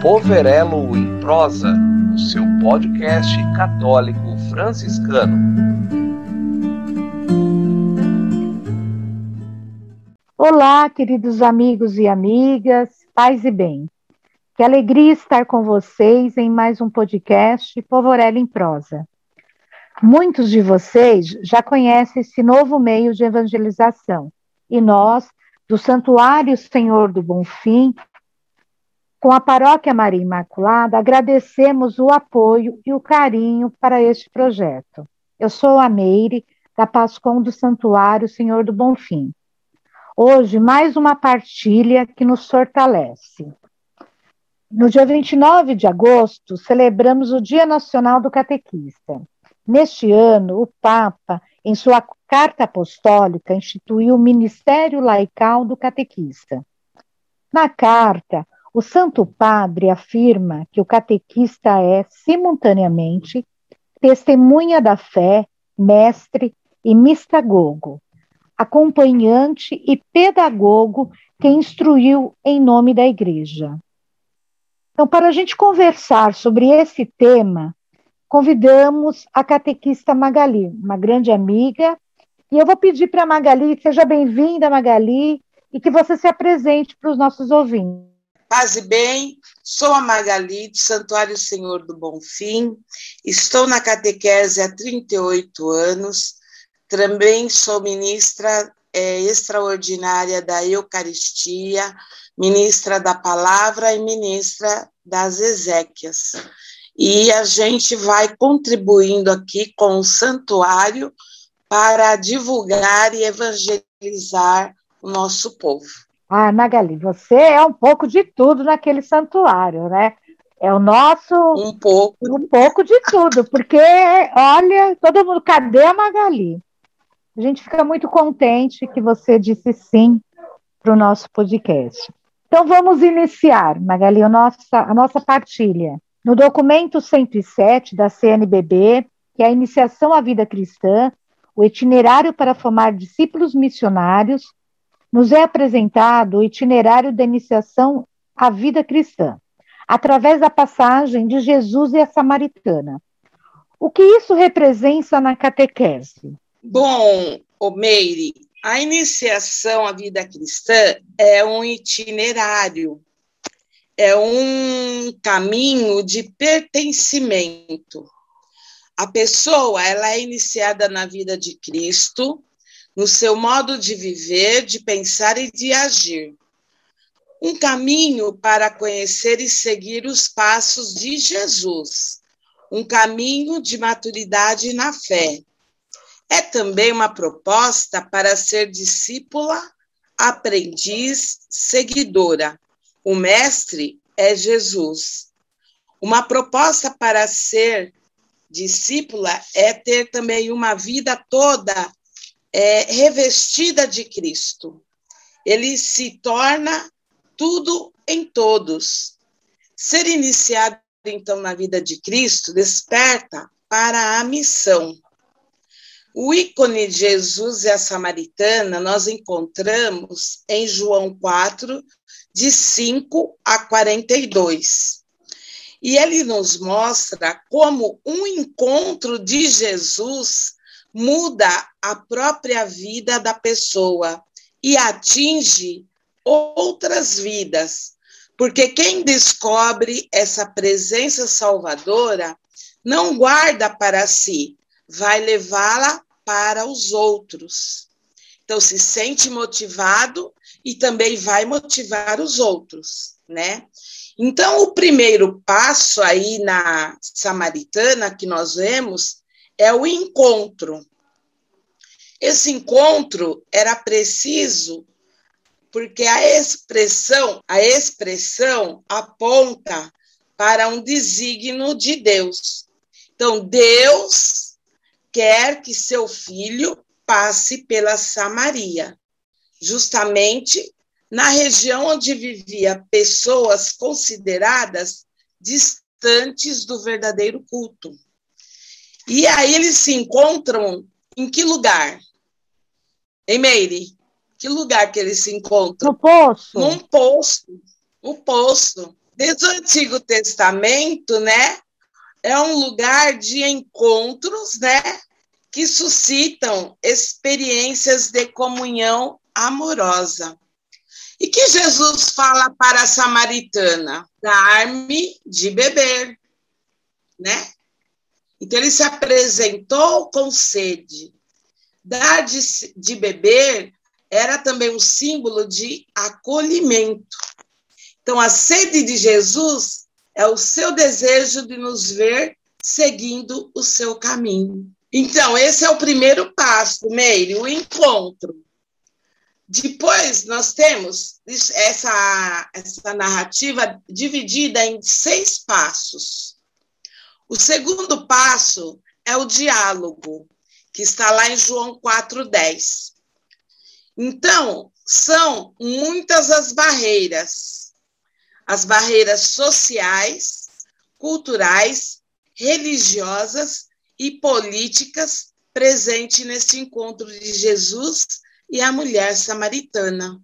Poverelo em Prosa, o seu podcast católico franciscano. Olá, queridos amigos e amigas, paz e bem. Que alegria estar com vocês em mais um podcast Povorello em Prosa. Muitos de vocês já conhecem esse novo meio de evangelização e nós, do Santuário Senhor do Bonfim, com a Paróquia Maria Imaculada, agradecemos o apoio e o carinho para este projeto. Eu sou a Meire, da Pascom do Santuário Senhor do Bonfim. Hoje, mais uma partilha que nos fortalece. No dia 29 de agosto, celebramos o Dia Nacional do Catequista. Neste ano, o Papa, em sua carta apostólica, instituiu o Ministério Laical do Catequista. Na carta, o Santo Padre afirma que o catequista é, simultaneamente, testemunha da fé, mestre e mistagogo, acompanhante e pedagogo que instruiu em nome da Igreja. Então, para a gente conversar sobre esse tema, convidamos a catequista Magali, uma grande amiga, e eu vou pedir para a Magali, seja bem-vinda, Magali, e que você se apresente para os nossos ouvintes. Paz e bem, sou a Magali, do Santuário Senhor do Bonfim, estou na catequese há 38 anos, também sou ministra é, extraordinária da Eucaristia, ministra da Palavra e ministra das Ezequias. E a gente vai contribuindo aqui com o santuário para divulgar e evangelizar o nosso povo. Ah, Magali, você é um pouco de tudo naquele santuário, né? É o nosso. Um pouco. Um pouco de tudo, porque, olha, todo mundo, cadê a Magali? A gente fica muito contente que você disse sim para o nosso podcast. Então, vamos iniciar, Magali, a nossa, a nossa partilha. No documento 107 da CNBB, que é a Iniciação à Vida Cristã, o itinerário para formar discípulos missionários, nos é apresentado o itinerário da iniciação à vida cristã, através da passagem de Jesus e a Samaritana. O que isso representa na catequese? Bom, Meire, a iniciação à vida cristã é um itinerário, é um caminho de pertencimento. A pessoa ela é iniciada na vida de Cristo, no seu modo de viver, de pensar e de agir. Um caminho para conhecer e seguir os passos de Jesus. Um caminho de maturidade na fé. É também uma proposta para ser discípula, aprendiz, seguidora. O mestre é Jesus. Uma proposta para ser discípula é ter também uma vida toda é, revestida de Cristo. Ele se torna tudo em todos. Ser iniciado, então, na vida de Cristo desperta para a missão. O ícone de Jesus e a Samaritana nós encontramos em João 4, de 5 a 42. E ele nos mostra como um encontro de Jesus muda a própria vida da pessoa e atinge outras vidas. Porque quem descobre essa presença salvadora não guarda para si, vai levá-la para os outros. Então se sente motivado e também vai motivar os outros, né? Então o primeiro passo aí na samaritana que nós vemos é o encontro. Esse encontro era preciso porque a expressão, a expressão aponta para um desígnio de Deus. Então, Deus quer que seu filho passe pela Samaria, justamente na região onde vivia pessoas consideradas distantes do verdadeiro culto. E aí eles se encontram em que lugar? Em Meire? Que lugar que eles se encontram? No poço. Num poço. Um poço. Desde o Antigo Testamento, né? É um lugar de encontros, né? Que suscitam experiências de comunhão amorosa. E que Jesus fala para a samaritana? Dar-me de beber, né? Então ele se apresentou com sede. Dar de, de beber era também um símbolo de acolhimento. Então a sede de Jesus é o seu desejo de nos ver seguindo o seu caminho. Então, esse é o primeiro passo, Meire, o encontro. Depois, nós temos essa, essa narrativa dividida em seis passos. O segundo passo é o diálogo, que está lá em João 4,10. Então, são muitas as barreiras, as barreiras sociais, culturais, religiosas e políticas presentes nesse encontro de Jesus e a mulher samaritana,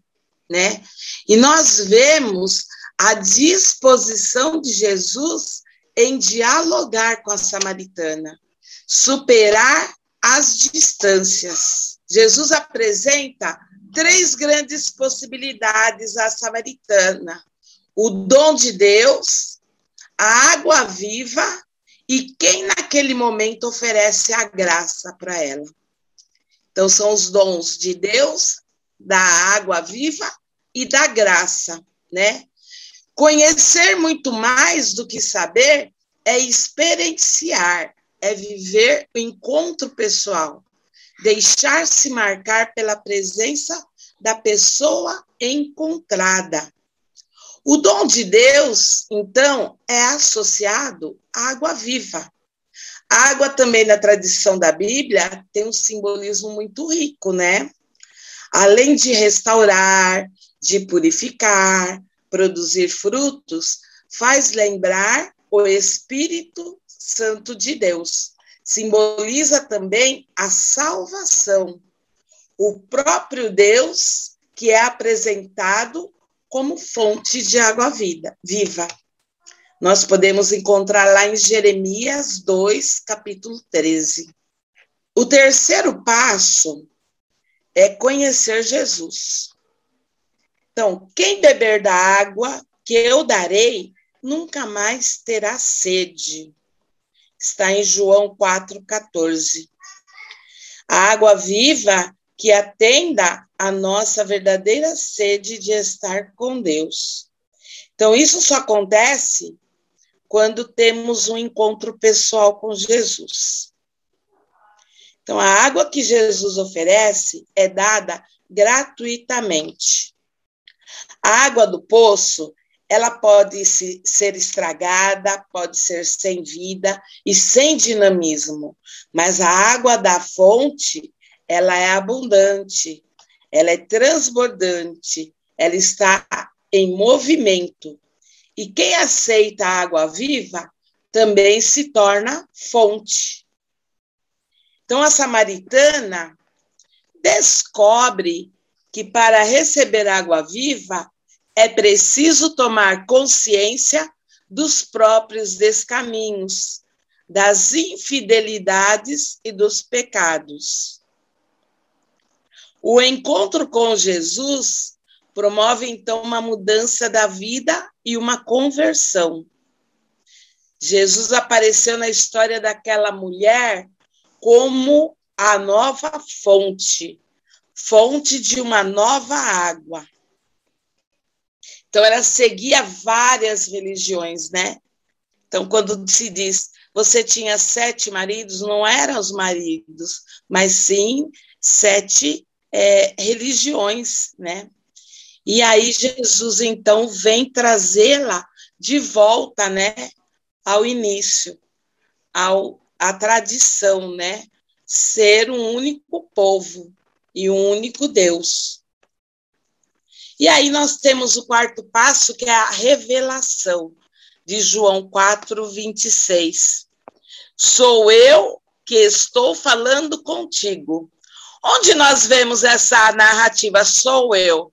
né? E nós vemos a disposição de Jesus em dialogar com a samaritana, superar as distâncias. Jesus apresenta três grandes possibilidades à samaritana: o dom de Deus, a água viva e quem naquele momento oferece a graça para ela. Então, são os dons de Deus, da água viva e da graça, né? Conhecer muito mais do que saber é experienciar, é viver o encontro pessoal, deixar-se marcar pela presença da pessoa encontrada. O dom de Deus, então, é associado à água viva. A água também na tradição da Bíblia tem um simbolismo muito rico, né? Além de restaurar, de purificar, produzir frutos, faz lembrar o Espírito Santo de Deus. Simboliza também a salvação. O próprio Deus que é apresentado como fonte de água vida, viva. Nós podemos encontrar lá em Jeremias 2, capítulo 13. O terceiro passo é conhecer Jesus. Então, quem beber da água que eu darei, nunca mais terá sede. Está em João 4,14. A água viva que atenda a nossa verdadeira sede de estar com Deus. Então, isso só acontece quando temos um encontro pessoal com Jesus. Então, a água que Jesus oferece é dada gratuitamente. A água do poço, ela pode se, ser estragada, pode ser sem vida e sem dinamismo, mas a água da fonte, ela é abundante, ela é transbordante, ela está em movimento, e quem aceita a água viva também se torna fonte. Então, a samaritana descobre que para receber água viva é preciso tomar consciência dos próprios descaminhos, das infidelidades e dos pecados. O encontro com Jesus promove então uma mudança da vida e uma conversão. Jesus apareceu na história daquela mulher como a nova fonte, fonte de uma nova água. Então, ela seguia várias religiões, né? Então, quando se diz você tinha sete maridos, não eram os maridos, mas sim sete é, religiões, né? E aí Jesus então vem trazê-la de volta, né, ao início, ao a tradição, né, ser um único povo e um único Deus. E aí nós temos o quarto passo, que é a revelação, de João 4, 26. Sou eu que estou falando contigo. Onde nós vemos essa narrativa? Sou eu.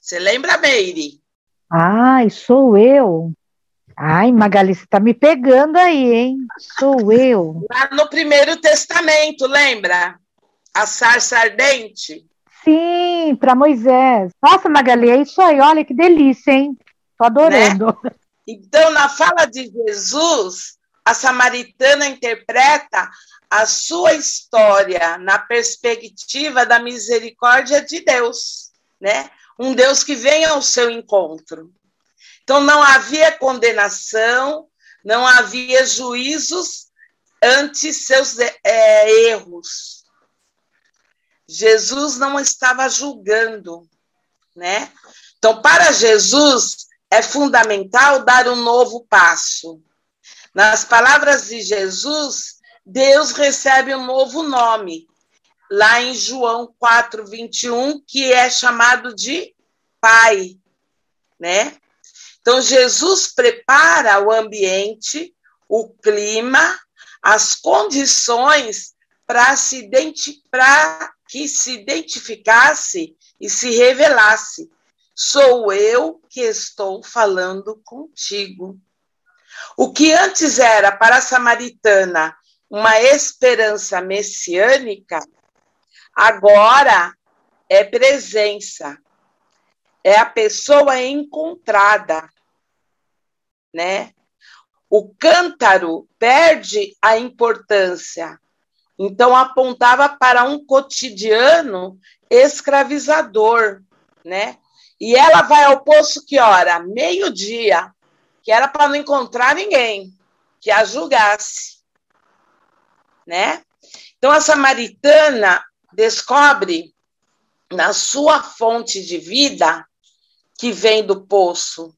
Você lembra, Meire? Ai, sou eu. Ai, Magali, você tá me pegando aí, hein? Sou eu. Lá no Primeiro Testamento, lembra? A sarça ardente. Sim, para Moisés. Nossa, Magali, é isso aí. Olha que delícia, hein? Tô adorando. Né? Então, na fala de Jesus, a samaritana interpreta a sua história na perspectiva da misericórdia de Deus, né? Um Deus que vem ao seu encontro. Então, não havia condenação, não havia juízos ante seus é, erros. Jesus não estava julgando, né? Então, para Jesus, é fundamental dar um novo passo. Nas palavras de Jesus, Deus recebe um novo nome, lá em João 4, 21, que é chamado de Pai, né? Então, Jesus prepara o ambiente, o clima, as condições para se que se identificasse e se revelasse. Sou eu que estou falando contigo. O que antes era para a samaritana uma esperança messiânica, agora é presença. É a pessoa encontrada, né? O cântaro perde a importância. Então apontava para um cotidiano escravizador, né? E ela vai ao poço que hora? Meio-dia, que era para não encontrar ninguém que a julgasse, né? Então a samaritana descobre na sua fonte de vida que vem do poço,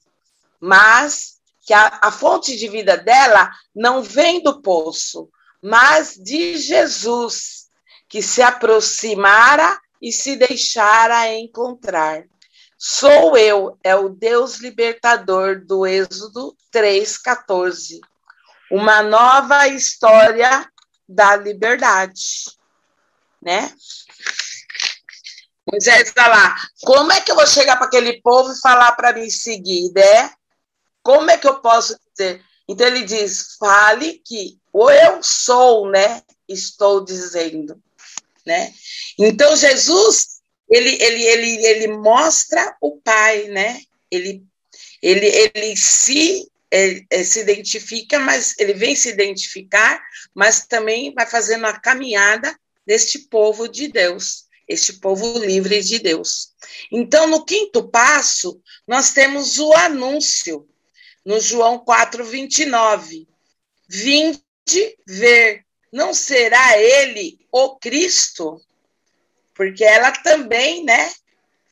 mas que a, a fonte de vida dela não vem do poço, mas de Jesus, que se aproximara e se deixara encontrar. Sou eu, é o Deus libertador do Êxodo 3,14. Uma nova história da liberdade. Né? Moisés está lá. Como é que eu vou chegar para aquele povo e falar para me seguir, né? Como é que eu posso dizer? Então ele diz: fale que o eu sou, né? Estou dizendo, né? Então Jesus ele, ele, ele, ele mostra o Pai, né? Ele, ele, ele se ele, é, se identifica, mas ele vem se identificar, mas também vai fazendo a caminhada deste povo de Deus, este povo livre de Deus. Então, no quinto passo, nós temos o anúncio, no João 4, 29. Vinde ver, não será ele o Cristo? Porque ela também, né,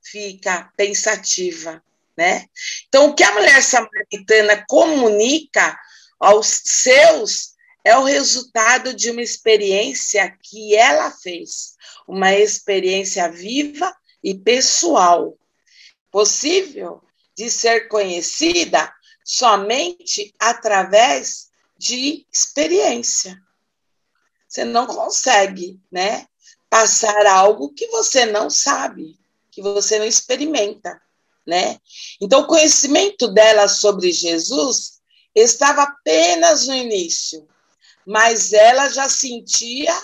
fica pensativa, né? Então, o que a mulher samaritana comunica aos seus é o resultado de uma experiência que ela fez, uma experiência viva e pessoal, possível de ser conhecida somente através de experiência. Você não consegue, né, passar algo que você não sabe, que você não experimenta, né? Então, o conhecimento dela sobre Jesus estava apenas no início, mas ela já sentia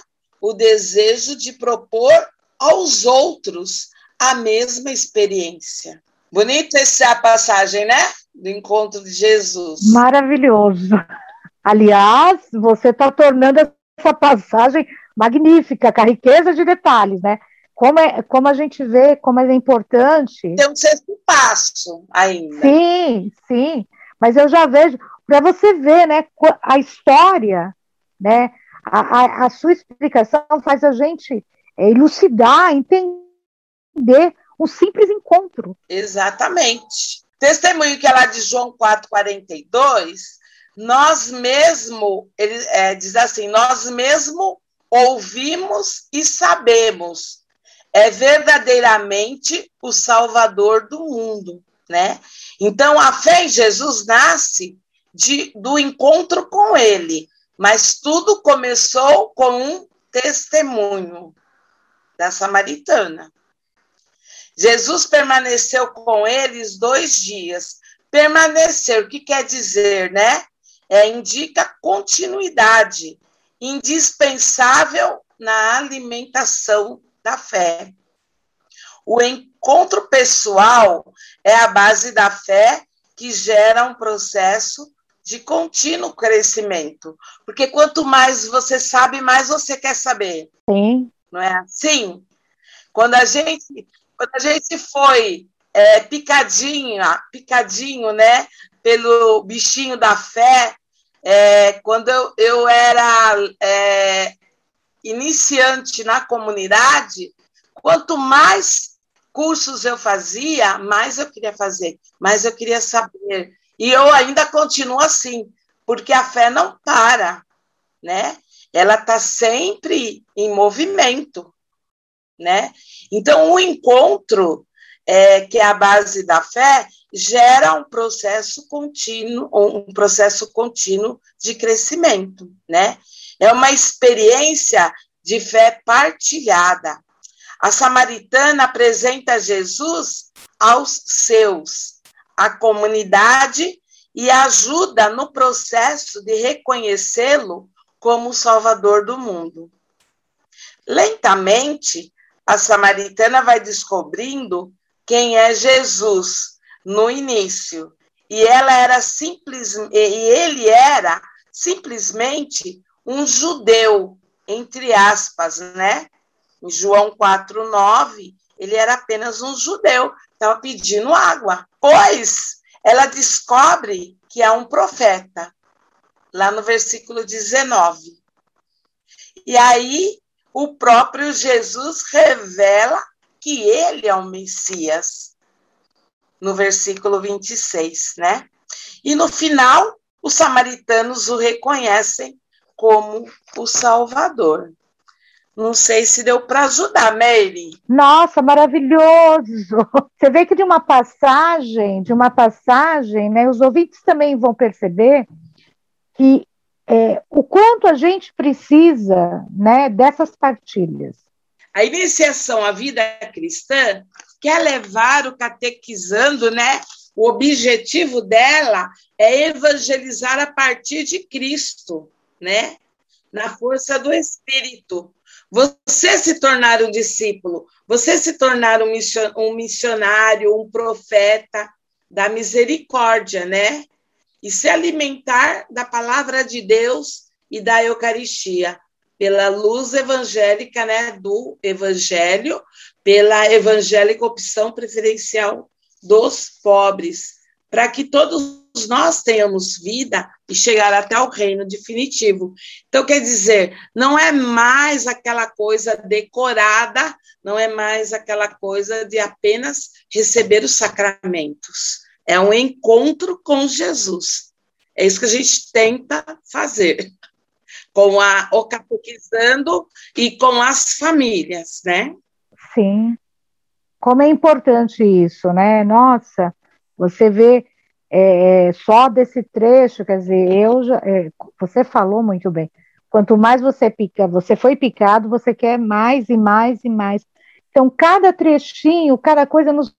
o desejo de propor aos outros a mesma experiência. Bonita essa passagem, né? do encontro de Jesus. Maravilhoso. Aliás, você está tornando essa passagem magnífica, com a riqueza de detalhes, né? Como, é, como a gente vê, como é importante. Tem um sexto passo ainda. Sim, sim. Mas eu já vejo, para você ver, né, a história, né, a, a, a sua explicação faz a gente elucidar, entender um simples encontro. Exatamente. Testemunho que é lá de João 4,42, nós mesmo, ele é, diz assim, nós mesmo ouvimos e sabemos, é verdadeiramente o Salvador do mundo, né? Então, a fé em Jesus nasce de, do encontro com ele, mas tudo começou com um testemunho da samaritana. Jesus permaneceu com eles dois dias, Permanecer, o que quer dizer, né? É, indica continuidade, indispensável na alimentação da fé. O encontro pessoal é a base da fé que gera um processo de contínuo crescimento. Porque quanto mais você sabe, mais você quer saber. Sim. Não é assim? Quando a gente, quando a gente foi é, picadinho, picadinho, né, pelo bichinho da fé, é, quando eu, eu era é, iniciante na comunidade, quanto mais cursos eu fazia, mais eu queria fazer, mais eu queria saber. E eu ainda continuo assim, porque a fé não para, né? Ela está sempre em movimento, né? Então, o encontro, é, que é a base da fé, gera um processo contínuo, um processo contínuo de crescimento, né? É uma experiência de fé partilhada. A samaritana apresenta Jesus aos seus, à comunidade e ajuda no processo de reconhecê-lo como Salvador do mundo. Lentamente, a samaritana vai descobrindo quem é Jesus no início. E ela era simples e ele era simplesmente um judeu, entre aspas, né? Em João 4:9, ele era apenas um judeu, estava pedindo água. Pois ela descobre que é um profeta, lá no versículo 19. E aí o próprio Jesus revela que ele é o Messias, no versículo 26, né? E no final, os samaritanos o reconhecem como o Salvador. Não sei se deu para ajudar, Mary. Nossa, maravilhoso! Você vê que de uma passagem, de uma passagem, né, os ouvintes também vão perceber que é, o quanto a gente precisa né, dessas partilhas. A iniciação à vida cristã quer levar o catequizando, né? O objetivo dela é evangelizar a partir de Cristo, né? Na força do Espírito. Você se tornar um discípulo, você se tornar um missionário, um profeta da misericórdia, né? E se alimentar da palavra de Deus e da Eucaristia, pela luz evangélica, né? Do Evangelho, pela evangélica opção preferencial dos pobres, para que todos nós tenhamos vida e chegar até o reino definitivo. Então, quer dizer, não é mais aquela coisa decorada, não é mais aquela coisa de apenas receber os sacramentos. É um encontro com Jesus. É isso que a gente tenta fazer com a o catequizando e com as famílias, né? Sim. Como é importante isso, né? Nossa, você vê é, só desse trecho, quer dizer, eu já, é, você falou muito bem. Quanto mais você pica, você foi picado, você quer mais e mais e mais. Então, cada trechinho, cada coisa nos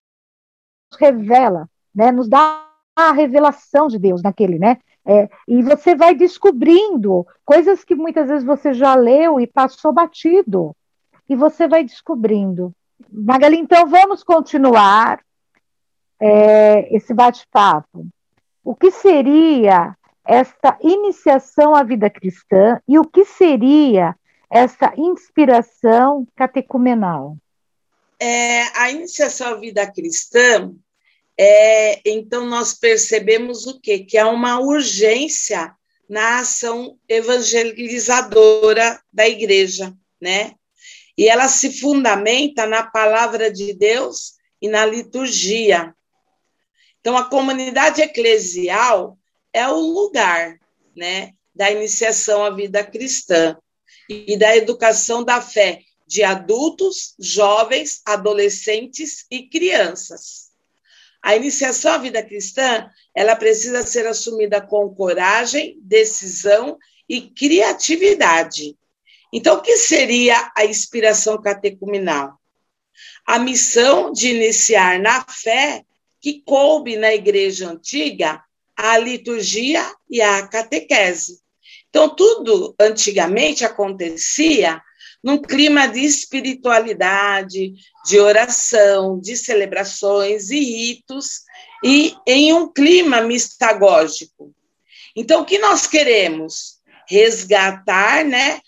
revela, né? Nos dá a revelação de Deus naquele, né? É, e você vai descobrindo coisas que muitas vezes você já leu e passou batido. E você vai descobrindo. Magali, então vamos continuar é, esse bate-papo. O que seria esta iniciação à vida cristã e o que seria essa inspiração catecumenal? É, a iniciação à vida cristã, é, então nós percebemos o quê? Que há uma urgência na ação evangelizadora da igreja, né? E ela se fundamenta na palavra de Deus e na liturgia. Então, a comunidade eclesial é o lugar né, da iniciação à vida cristã e da educação da fé de adultos, jovens, adolescentes e crianças. A iniciação à vida cristã, ela precisa ser assumida com coragem, decisão e criatividade. Então, o que seria a inspiração catecumenal? A missão de iniciar na fé que coube na igreja antiga a liturgia e a catequese. Então, tudo antigamente acontecia num clima de espiritualidade, de oração, de celebrações e ritos, e em um clima mistagógico. Então, o que nós queremos? Resgatar, né,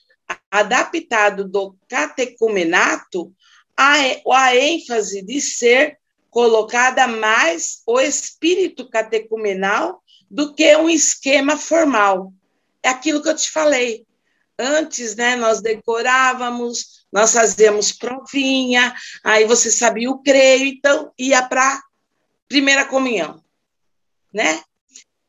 adaptado do catecumenato, a, a ênfase de ser colocada mais o espírito catecumenal do que um esquema formal. É aquilo que eu te falei. Antes, né, nós decorávamos, nós fazíamos provinha, aí você sabia o creio, então ia para primeira comunhão, né?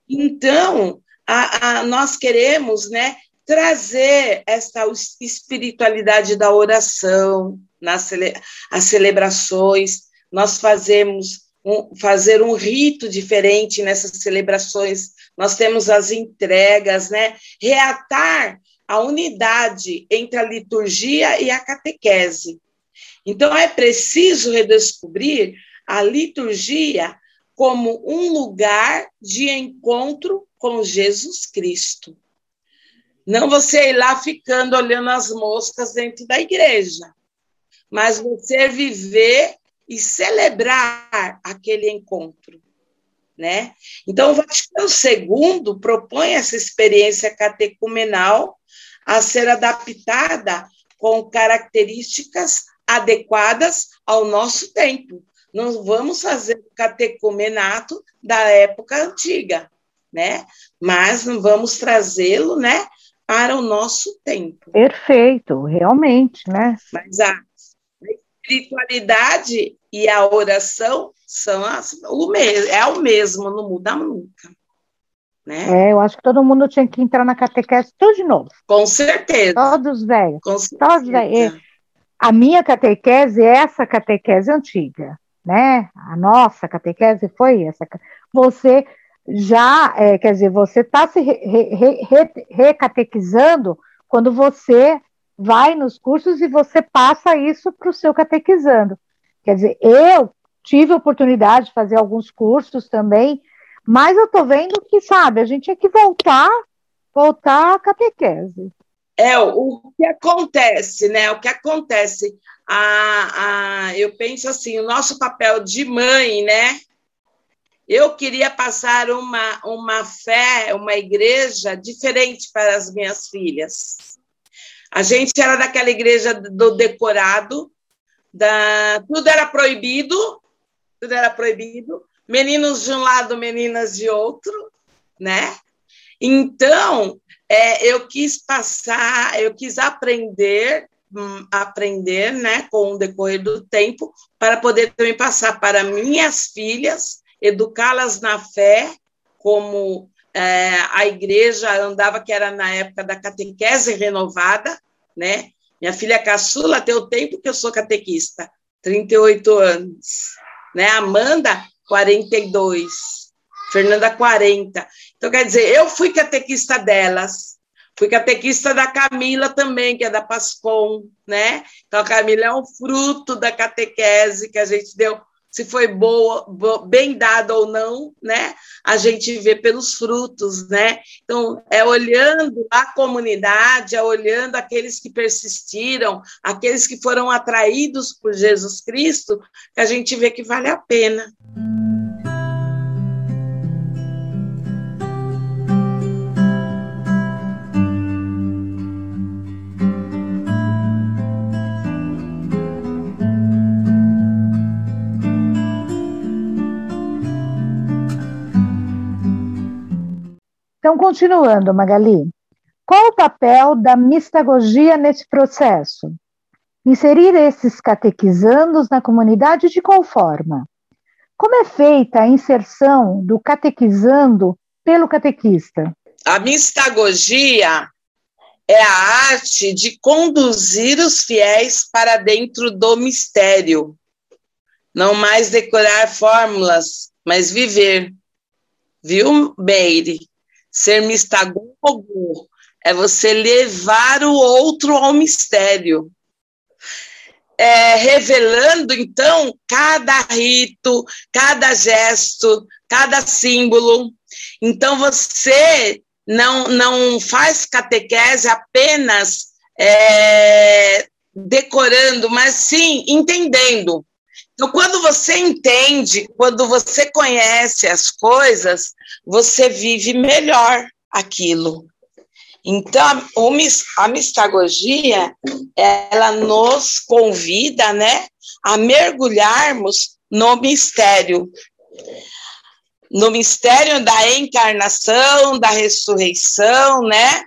Então, a, a, nós queremos, né, trazer essa espiritualidade da oração, nas cele, as celebrações, nós fazemos um, fazer um rito diferente nessas celebrações, nós temos as entregas, né? Reatar a unidade entre a liturgia e a catequese. Então, é preciso redescobrir a liturgia como um lugar de encontro com Jesus Cristo. Não você ir lá ficando olhando as moscas dentro da igreja, mas você viver e celebrar aquele encontro, né? Então, o Vaticano II propõe essa experiência catecumenal a ser adaptada com características adequadas ao nosso tempo. Não vamos fazer o catecumenato da época antiga, né? Mas não vamos trazê-lo, né, para o nosso tempo. Perfeito, realmente, né? Mas a espiritualidade e a oração são as, o mesmo, é o mesmo, não muda nunca. Né? É, eu acho que todo mundo tinha que entrar na catequese tudo de novo. Com certeza. Todos velhos. Com certeza. Todos velhos. A minha catequese é essa catequese antiga, né? A nossa catequese foi essa. Você já, é, quer dizer, você está se re, re, re, recatequizando quando você vai nos cursos e você passa isso para o seu catequizando. Quer dizer, eu tive a oportunidade de fazer alguns cursos também, mas eu estou vendo que, sabe, a gente tinha que voltar, voltar à catequese. É, o que acontece, né? O que acontece, a, a, eu penso assim, o nosso papel de mãe, né? Eu queria passar uma, uma fé, uma igreja diferente para as minhas filhas. A gente era daquela igreja do decorado, da, tudo era proibido, tudo era proibido, meninos de um lado, meninas de outro, né? Então, é, eu quis passar, eu quis aprender, hum, aprender, né, com o decorrer do tempo, para poder também passar para minhas filhas, educá-las na fé, como é, a igreja andava, que era na época da catequese renovada, né? Minha filha caçula tem o tempo que eu sou catequista, 38 anos. Né? Amanda, 42. Fernanda, 40. Então, quer dizer, eu fui catequista delas. Fui catequista da Camila também, que é da Pascom, né? Então, a Camila é um fruto da catequese que a gente deu se foi boa, boa, bem dada ou não, né? A gente vê pelos frutos, né? Então, é olhando a comunidade, é olhando aqueles que persistiram, aqueles que foram atraídos por Jesus Cristo, que a gente vê que vale a pena. Então, continuando, Magali, qual o papel da mistagogia nesse processo? Inserir esses catequizandos na comunidade de qual forma? Como é feita a inserção do catequizando pelo catequista? A mistagogia é a arte de conduzir os fiéis para dentro do mistério. Não mais decorar fórmulas, mas viver. Viu, Meire? Ser mistagogo é você levar o outro ao mistério. é, revelando, então, cada rito, cada gesto, cada símbolo. Então, você não, não faz catequese apenas é, decorando, mas sim entendendo. Então, quando você entende, quando você conhece as coisas, você vive melhor aquilo. Então, a mistagogia, ela nos convida, né, a mergulharmos no mistério, no mistério da encarnação, da ressurreição, né?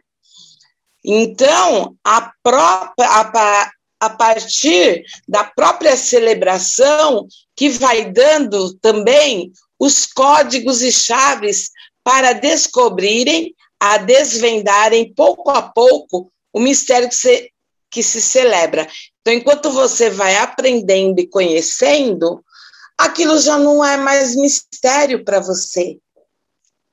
Então, a própria, a, a partir da própria celebração, que vai dando também os códigos e chaves para descobrirem, a desvendarem pouco a pouco o mistério que se, que se celebra. Então, enquanto você vai aprendendo e conhecendo, aquilo já não é mais mistério para você.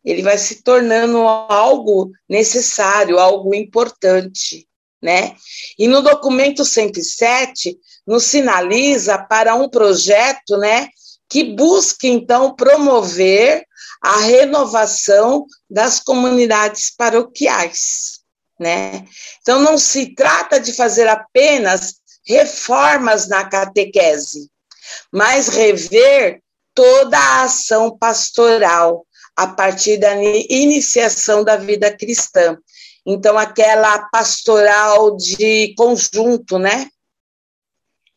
Ele vai se tornando algo necessário, algo importante né? E no documento 107 nos sinaliza para um projeto, né, que busque então promover a renovação das comunidades paroquiais, né? Então não se trata de fazer apenas reformas na catequese, mas rever toda a ação pastoral a partir da iniciação da vida cristã, então, aquela pastoral de conjunto, né?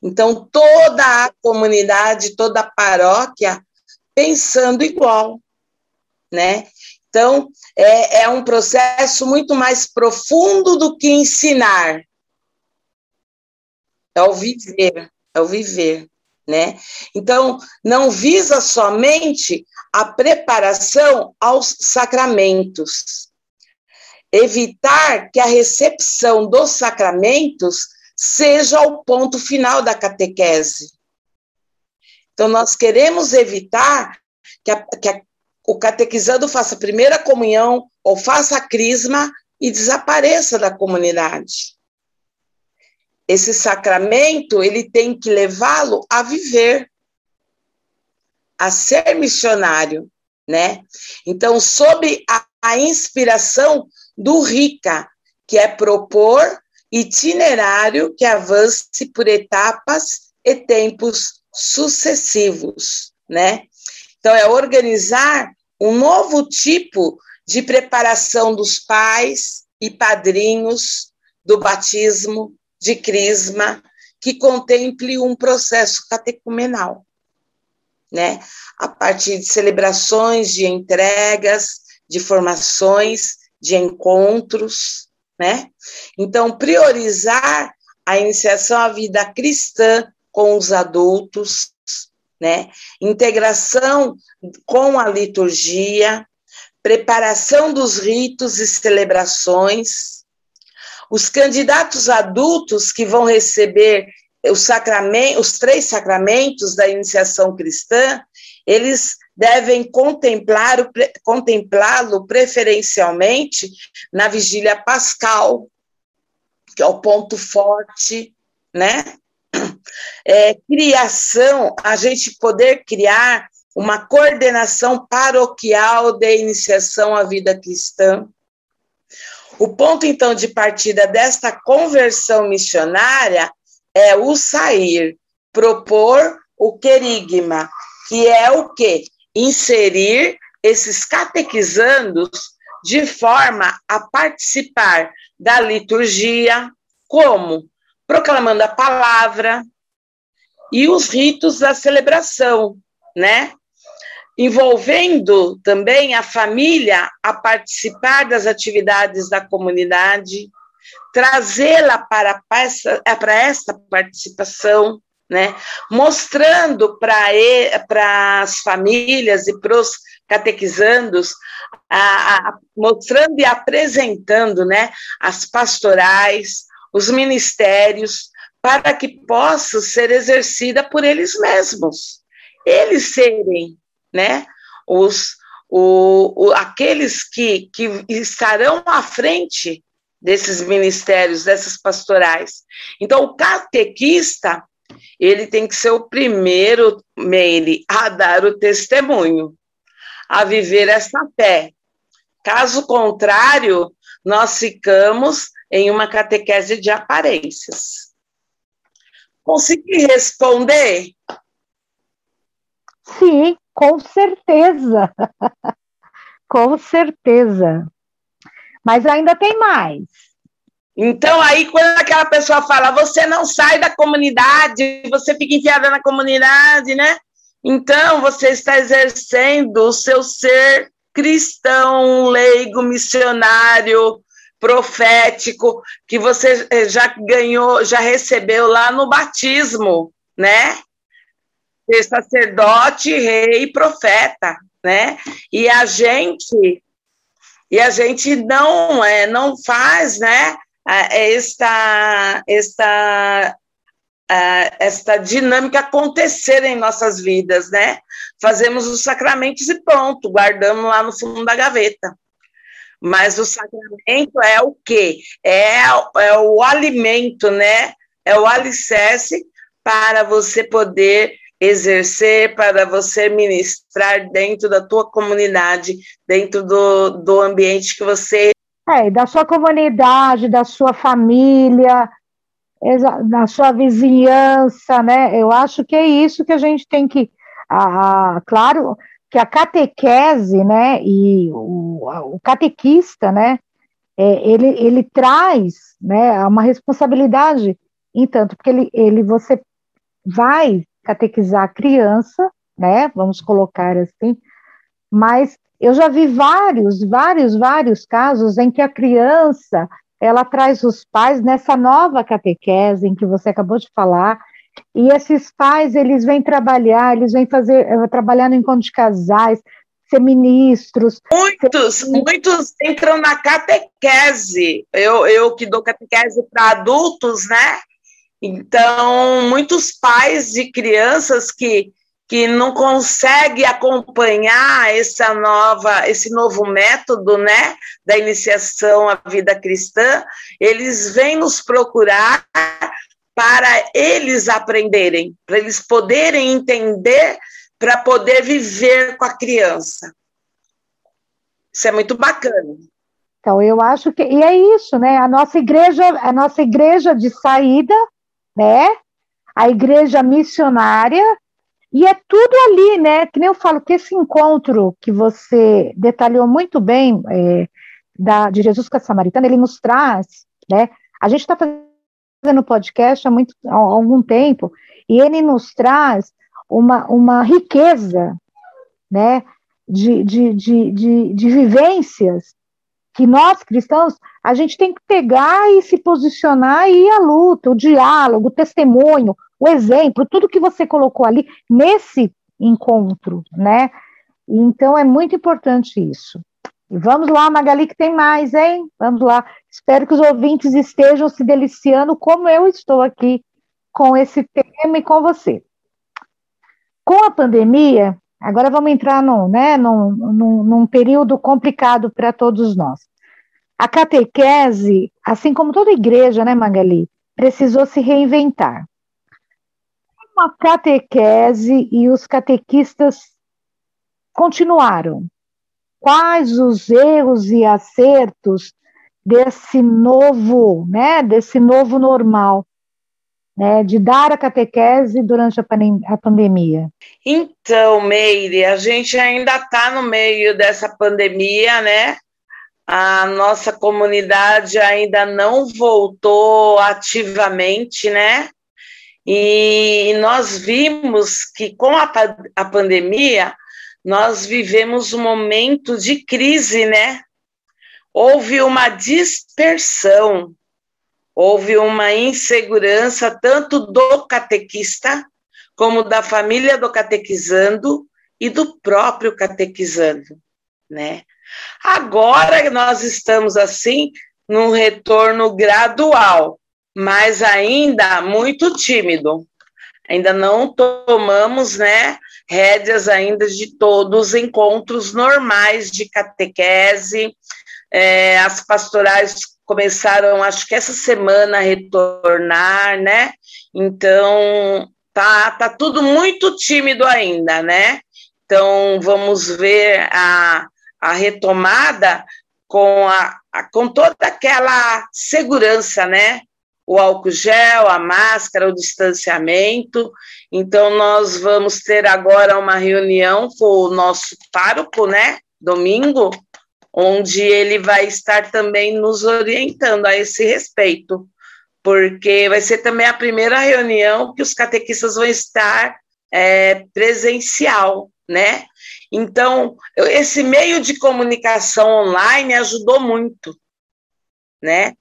Então, toda a comunidade, toda a paróquia pensando igual, né? Então, é, é um processo muito mais profundo do que ensinar. É o viver, é o viver, né? Então, não visa somente a preparação aos sacramentos, evitar que a recepção dos sacramentos seja o ponto final da catequese. Então, nós queremos evitar que, a, que a, o catequizando faça a primeira comunhão ou faça a crisma e desapareça da comunidade. Esse sacramento, ele tem que levá-lo a viver, a ser missionário, né? Então, sob a, a inspiração do RICA, que é propor itinerário que avance por etapas e tempos sucessivos, né? Então, é organizar um novo tipo de preparação dos pais e padrinhos do batismo, de crisma, que contemple um processo catecumenal, né? A partir de celebrações, de entregas, de formações de encontros, né? Então, priorizar a iniciação à vida cristã com os adultos, né? Integração com a liturgia, preparação dos ritos e celebrações. Os candidatos adultos que vão receber os, sacramentos, os três sacramentos da iniciação cristã, eles devem contemplá-lo preferencialmente na vigília pascal, que é o ponto forte, né? É, criação, a gente poder criar uma coordenação paroquial de iniciação à vida cristã. O ponto, então, de partida desta conversão missionária é o sair, propor o querigma, que é o quê? Inserir esses catequizandos de forma a participar da liturgia, como proclamando a palavra e os ritos da celebração, né? Envolvendo também a família a participar das atividades da comunidade, trazê-la para, para essa participação, né? mostrando para as famílias e para os catequizandos, a, a, mostrando e apresentando né, as pastorais, os ministérios, para que possa ser exercida por eles mesmos. Eles serem né, os, o, o, aqueles que, que estarão à frente desses ministérios, dessas pastorais. Então, o catequista ele tem que ser o primeiro, Meire, a dar o testemunho, a viver essa fé. Caso contrário, nós ficamos em uma catequese de aparências. Consegui responder? Sim, com certeza. com certeza. Mas ainda tem mais. Então, aí, quando aquela pessoa fala, você não sai da comunidade, você fica enfiada na comunidade, né? Então, você está exercendo o seu ser cristão, leigo, missionário, profético, que você eh, já ganhou, já recebeu lá no batismo, né? Ser sacerdote, rei, profeta, né? E a gente e a gente não é, não faz, né? Esta, esta, esta dinâmica acontecer em nossas vidas, né? Fazemos os sacramentos e pronto, guardamos lá no fundo da gaveta. Mas o sacramento é o quê? É, é o alimento, né? É o alicerce para você poder exercer, para você ministrar dentro da tua comunidade, dentro do, do ambiente que você é, da sua comunidade, da sua família, da sua vizinhança, né? Eu acho que é isso que a gente tem que. Ah, claro que a catequese, né, e o, o catequista, né, é, ele, ele traz, né, uma responsabilidade, entanto, porque ele, ele você vai catequizar a criança, né, vamos colocar assim, mas eu já vi vários, vários, vários casos em que a criança ela traz os pais nessa nova catequese em que você acabou de falar, e esses pais eles vêm trabalhar, eles vêm fazer eh, trabalhar no encontro de casais, ser ministros. Muitos, ser... muitos entram na catequese. Eu, eu que dou catequese para adultos, né? Então, muitos pais de crianças que que não consegue acompanhar essa nova, esse novo método, né, da iniciação à vida cristã, eles vêm nos procurar para eles aprenderem, para eles poderem entender, para poder viver com a criança. Isso é muito bacana. Então, eu acho que e é isso, né? A nossa igreja, a nossa igreja de saída, né? A igreja missionária, e é tudo ali, né? Que nem eu falo que esse encontro que você detalhou muito bem é, da, de Jesus com a Samaritana, ele nos traz, né? A gente está fazendo podcast há, muito, há algum tempo, e ele nos traz uma, uma riqueza, né? De, de, de, de, de vivências que nós cristãos a gente tem que pegar e se posicionar e ir à luta, o diálogo, o testemunho, o exemplo, tudo que você colocou ali nesse encontro, né? Então é muito importante isso. E vamos lá, Magali, que tem mais, hein? Vamos lá. Espero que os ouvintes estejam se deliciando como eu estou aqui com esse tema e com você. Com a pandemia, agora vamos entrar num, né, num, num, num período complicado para todos nós. A catequese, assim como toda igreja, né, Magali, precisou se reinventar a catequese e os catequistas continuaram? Quais os erros e acertos desse novo, né, desse novo normal, né, de dar a catequese durante a, a pandemia? Então, Meire, a gente ainda está no meio dessa pandemia, né? A nossa comunidade ainda não voltou ativamente, né? E nós vimos que com a, a pandemia, nós vivemos um momento de crise, né? Houve uma dispersão, houve uma insegurança tanto do catequista, como da família do catequizando e do próprio catequizando, né? Agora nós estamos assim num retorno gradual, mas ainda muito tímido. Ainda não tomamos, né, rédeas ainda de todos os encontros normais de catequese. É, as pastorais começaram, acho que essa semana, a retornar, né? Então, tá, tá tudo muito tímido ainda, né? Então, vamos ver a, a retomada com, a, a, com toda aquela segurança, né? O álcool gel, a máscara, o distanciamento. Então, nós vamos ter agora uma reunião com o nosso pároco, né? Domingo, onde ele vai estar também nos orientando a esse respeito porque vai ser também a primeira reunião que os catequistas vão estar é, presencial, né? Então, esse meio de comunicação online ajudou muito, né?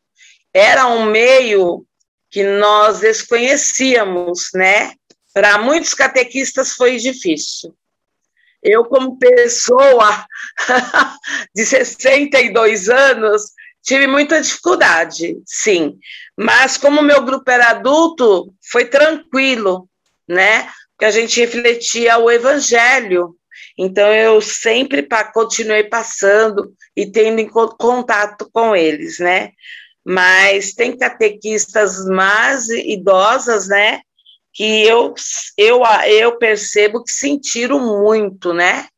Era um meio que nós desconhecíamos, né? Para muitos catequistas foi difícil. Eu, como pessoa de 62 anos, tive muita dificuldade, sim. Mas como meu grupo era adulto, foi tranquilo, né? Porque a gente refletia o evangelho. Então eu sempre continuei passando e tendo contato com eles, né? Mas tem catequistas mais idosas, né? Que eu, eu, eu percebo que sentiram muito, né?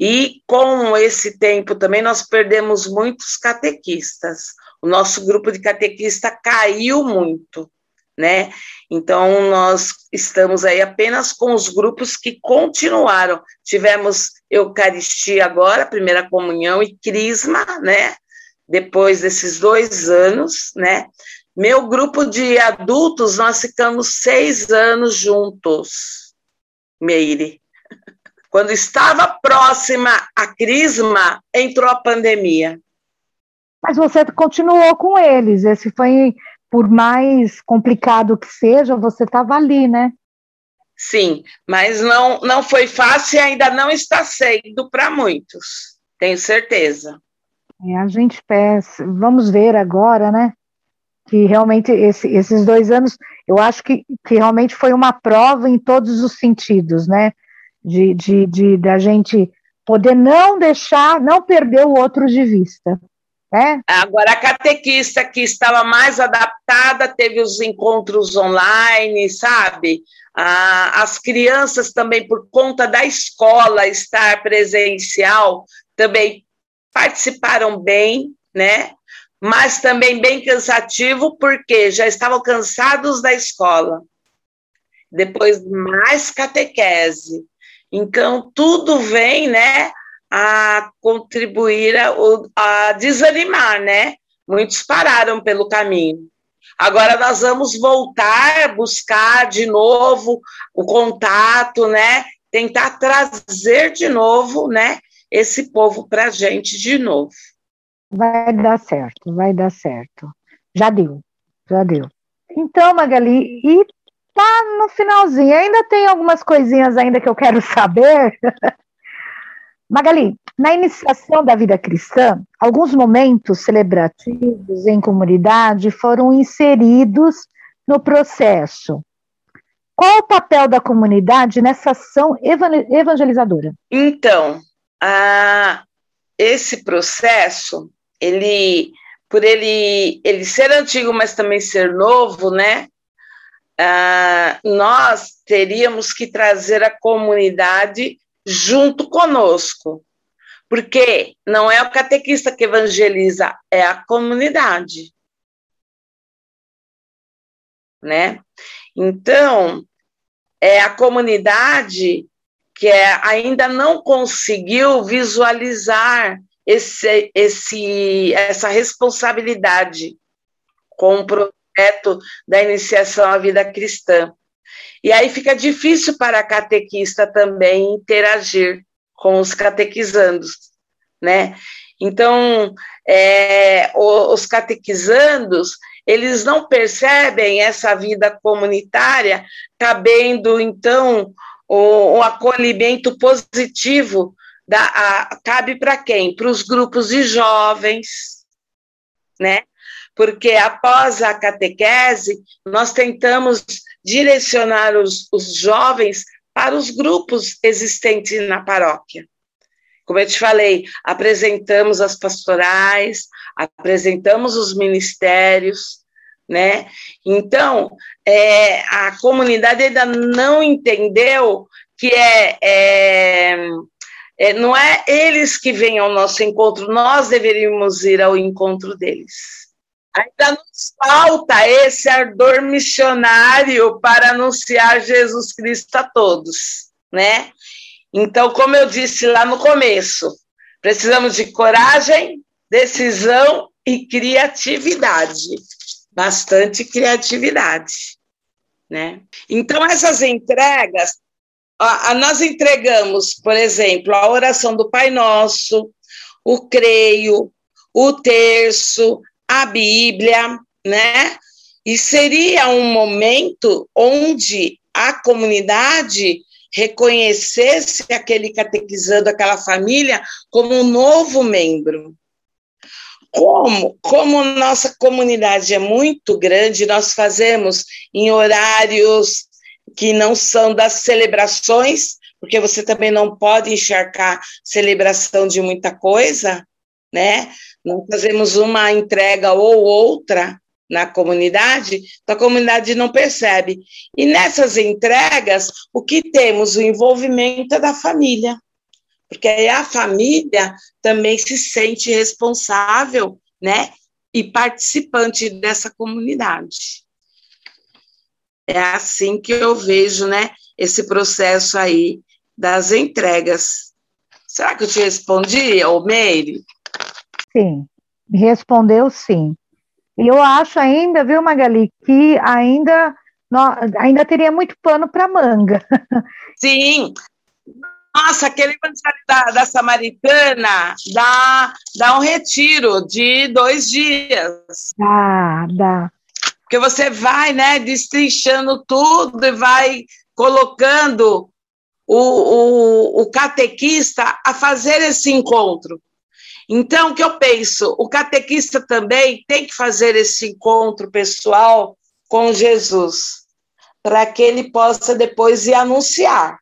E com esse tempo também nós perdemos muitos catequistas o nosso grupo de catequista caiu muito, né? Então, nós estamos aí apenas com os grupos que continuaram. Tivemos Eucaristia agora, primeira comunhão e Crisma, né? Depois desses dois anos, né? Meu grupo de adultos, nós ficamos seis anos juntos, Meire. Quando estava próxima a Crisma, entrou a pandemia mas você continuou com eles. Esse foi, por mais complicado que seja, você estava ali, né? Sim, mas não, não foi fácil e ainda não está sendo para muitos, tenho certeza. É, a gente pensa, vamos ver agora, né? Que realmente esse, esses dois anos, eu acho que, que realmente foi uma prova em todos os sentidos, né? De, de, de da gente poder não deixar, não perder o outro de vista. É? Agora, a catequista que estava mais adaptada teve os encontros online, sabe? Ah, as crianças também, por conta da escola estar presencial, também participaram bem, né? Mas também bem cansativo, porque já estavam cansados da escola. Depois, mais catequese. Então, tudo vem, né? a contribuir a, a desanimar, né? Muitos pararam pelo caminho. Agora nós vamos voltar, buscar de novo o contato, né? Tentar trazer de novo, né? Esse povo para a gente de novo. Vai dar certo, vai dar certo. Já deu, já deu. Então, Magali, e tá no finalzinho. Ainda tem algumas coisinhas ainda que eu quero saber. Magali, na iniciação da vida cristã, alguns momentos celebrativos em comunidade foram inseridos no processo. Qual o papel da comunidade nessa ação evangelizadora? Então, a, esse processo, ele, por ele, ele ser antigo, mas também ser novo, né? Ah, nós teríamos que trazer a comunidade junto conosco. Porque não é o catequista que evangeliza, é a comunidade. Né? Então, é a comunidade que é, ainda não conseguiu visualizar esse, esse, essa responsabilidade com o projeto da iniciação à vida cristã. E aí fica difícil para a catequista também interagir com os catequizandos, né? Então, é, os catequizandos, eles não percebem essa vida comunitária cabendo, então, o acolhimento positivo da, a, cabe para quem? Para os grupos de jovens, né? Porque após a catequese, nós tentamos direcionar os, os jovens para os grupos existentes na paróquia. Como eu te falei, apresentamos as pastorais, apresentamos os ministérios, né? Então, é, a comunidade ainda não entendeu que é, é, é, não é eles que vêm ao nosso encontro, nós deveríamos ir ao encontro deles. Ainda nos falta esse ardor missionário para anunciar Jesus Cristo a todos, né? Então, como eu disse lá no começo, precisamos de coragem, decisão e criatividade. Bastante criatividade, né? Então, essas entregas, nós entregamos, por exemplo, a oração do Pai Nosso, o creio, o terço, a Bíblia, né? E seria um momento onde a comunidade reconhecesse aquele catequizando, aquela família, como um novo membro. Como? Como nossa comunidade é muito grande, nós fazemos em horários que não são das celebrações, porque você também não pode encharcar celebração de muita coisa, né? Não fazemos uma entrega ou outra na comunidade, então a comunidade não percebe. E nessas entregas, o que temos? O envolvimento da família. Porque aí a família também se sente responsável, né? E participante dessa comunidade. É assim que eu vejo, né, esse processo aí das entregas. Será que eu te respondi, ô Meire? Sim, respondeu sim. E eu acho ainda, viu, Magali, que ainda, ainda teria muito pano para manga. Sim. Nossa, aquele da, da Samaritana dá, dá um retiro de dois dias. Dá, dá. Porque você vai, né, destrinchando tudo e vai colocando o, o, o catequista a fazer esse encontro. Então, o que eu penso? O catequista também tem que fazer esse encontro pessoal com Jesus, para que ele possa depois ir anunciar.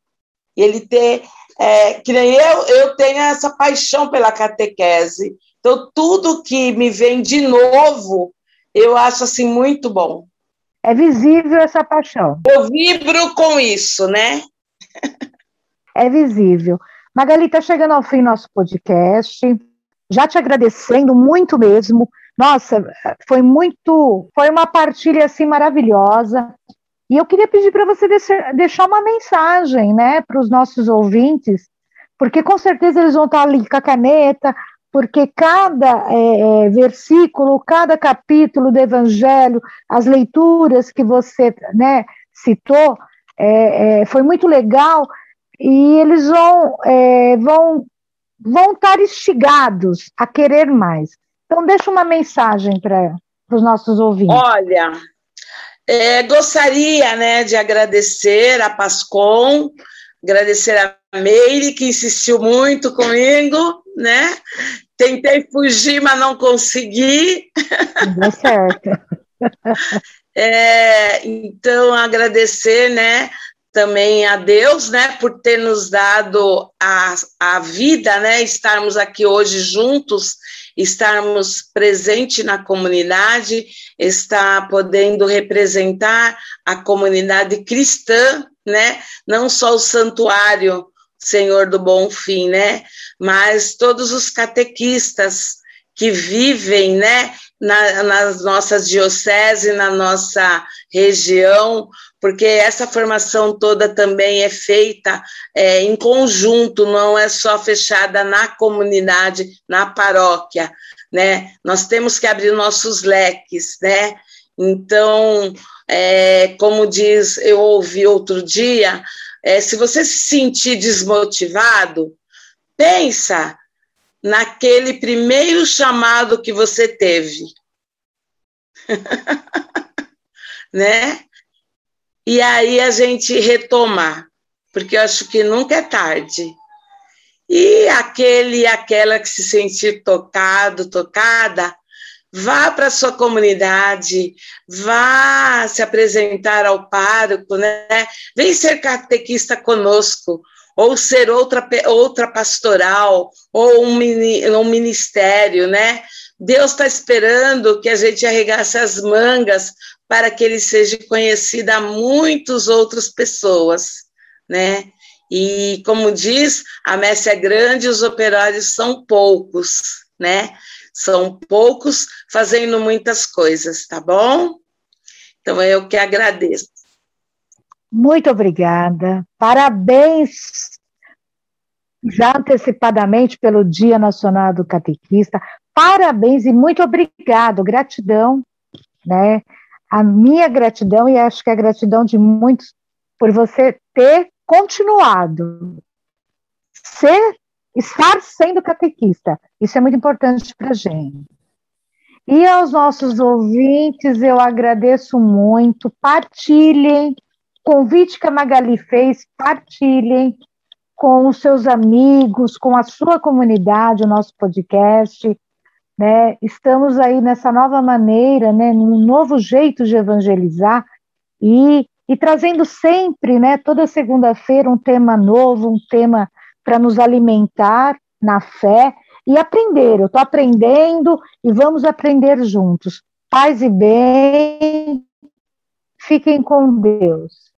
Ele ter, é, que nem eu, eu tenho essa paixão pela catequese. Então, tudo que me vem de novo, eu acho assim muito bom. É visível essa paixão. Eu vibro com isso, né? é visível. Magali, está chegando ao fim nosso podcast já te agradecendo muito mesmo. Nossa, foi muito, foi uma partilha assim maravilhosa. E eu queria pedir para você deixar uma mensagem, né, para os nossos ouvintes, porque com certeza eles vão estar ali com a caneta, porque cada é, é, versículo, cada capítulo do Evangelho, as leituras que você né, citou, é, é foi muito legal e eles vão, é, vão vão estar instigados a querer mais. Então, deixa uma mensagem para os nossos ouvintes. Olha, é, gostaria né, de agradecer a Pascom, agradecer a Meire, que insistiu muito comigo, né? Tentei fugir, mas não consegui. Deu certo. É, então, agradecer, né, também a Deus, né, por ter nos dado a, a vida, né, estarmos aqui hoje juntos, estarmos presentes na comunidade, estar podendo representar a comunidade cristã, né, não só o santuário Senhor do Bom Fim, né, mas todos os catequistas que vivem, né, na, nas nossas dioceses, na nossa região, porque essa formação toda também é feita é, em conjunto, não é só fechada na comunidade, na paróquia, né? Nós temos que abrir nossos leques, né? Então, é, como diz, eu ouvi outro dia, é, se você se sentir desmotivado, pensa naquele primeiro chamado que você teve. né? e aí a gente retomar, porque eu acho que nunca é tarde. E aquele e aquela que se sentir tocado, tocada, vá para a sua comunidade, vá se apresentar ao pároco, né? Vem ser catequista conosco. ou ser outra, outra pastoral, ou um, um ministério, né? Deus está esperando que a gente arregasse as mangas para que ele seja conhecido a muitas outras pessoas, né? E como diz, a messe é grande, os operários são poucos, né? São poucos fazendo muitas coisas, tá bom? Então eu que agradeço. Muito obrigada. Parabéns já antecipadamente pelo Dia Nacional do Catequista. Parabéns e muito obrigado, gratidão, né? A minha gratidão e acho que a gratidão de muitos por você ter continuado ser estar sendo catequista. Isso é muito importante para a gente. E aos nossos ouvintes, eu agradeço muito. Partilhem. Convite que a Magali fez, partilhem com os seus amigos, com a sua comunidade, o nosso podcast. Né? Estamos aí nessa nova maneira, né? num novo jeito de evangelizar e e trazendo sempre, né, toda segunda-feira, um tema novo, um tema para nos alimentar na fé e aprender. Eu estou aprendendo e vamos aprender juntos. Paz e bem, fiquem com Deus.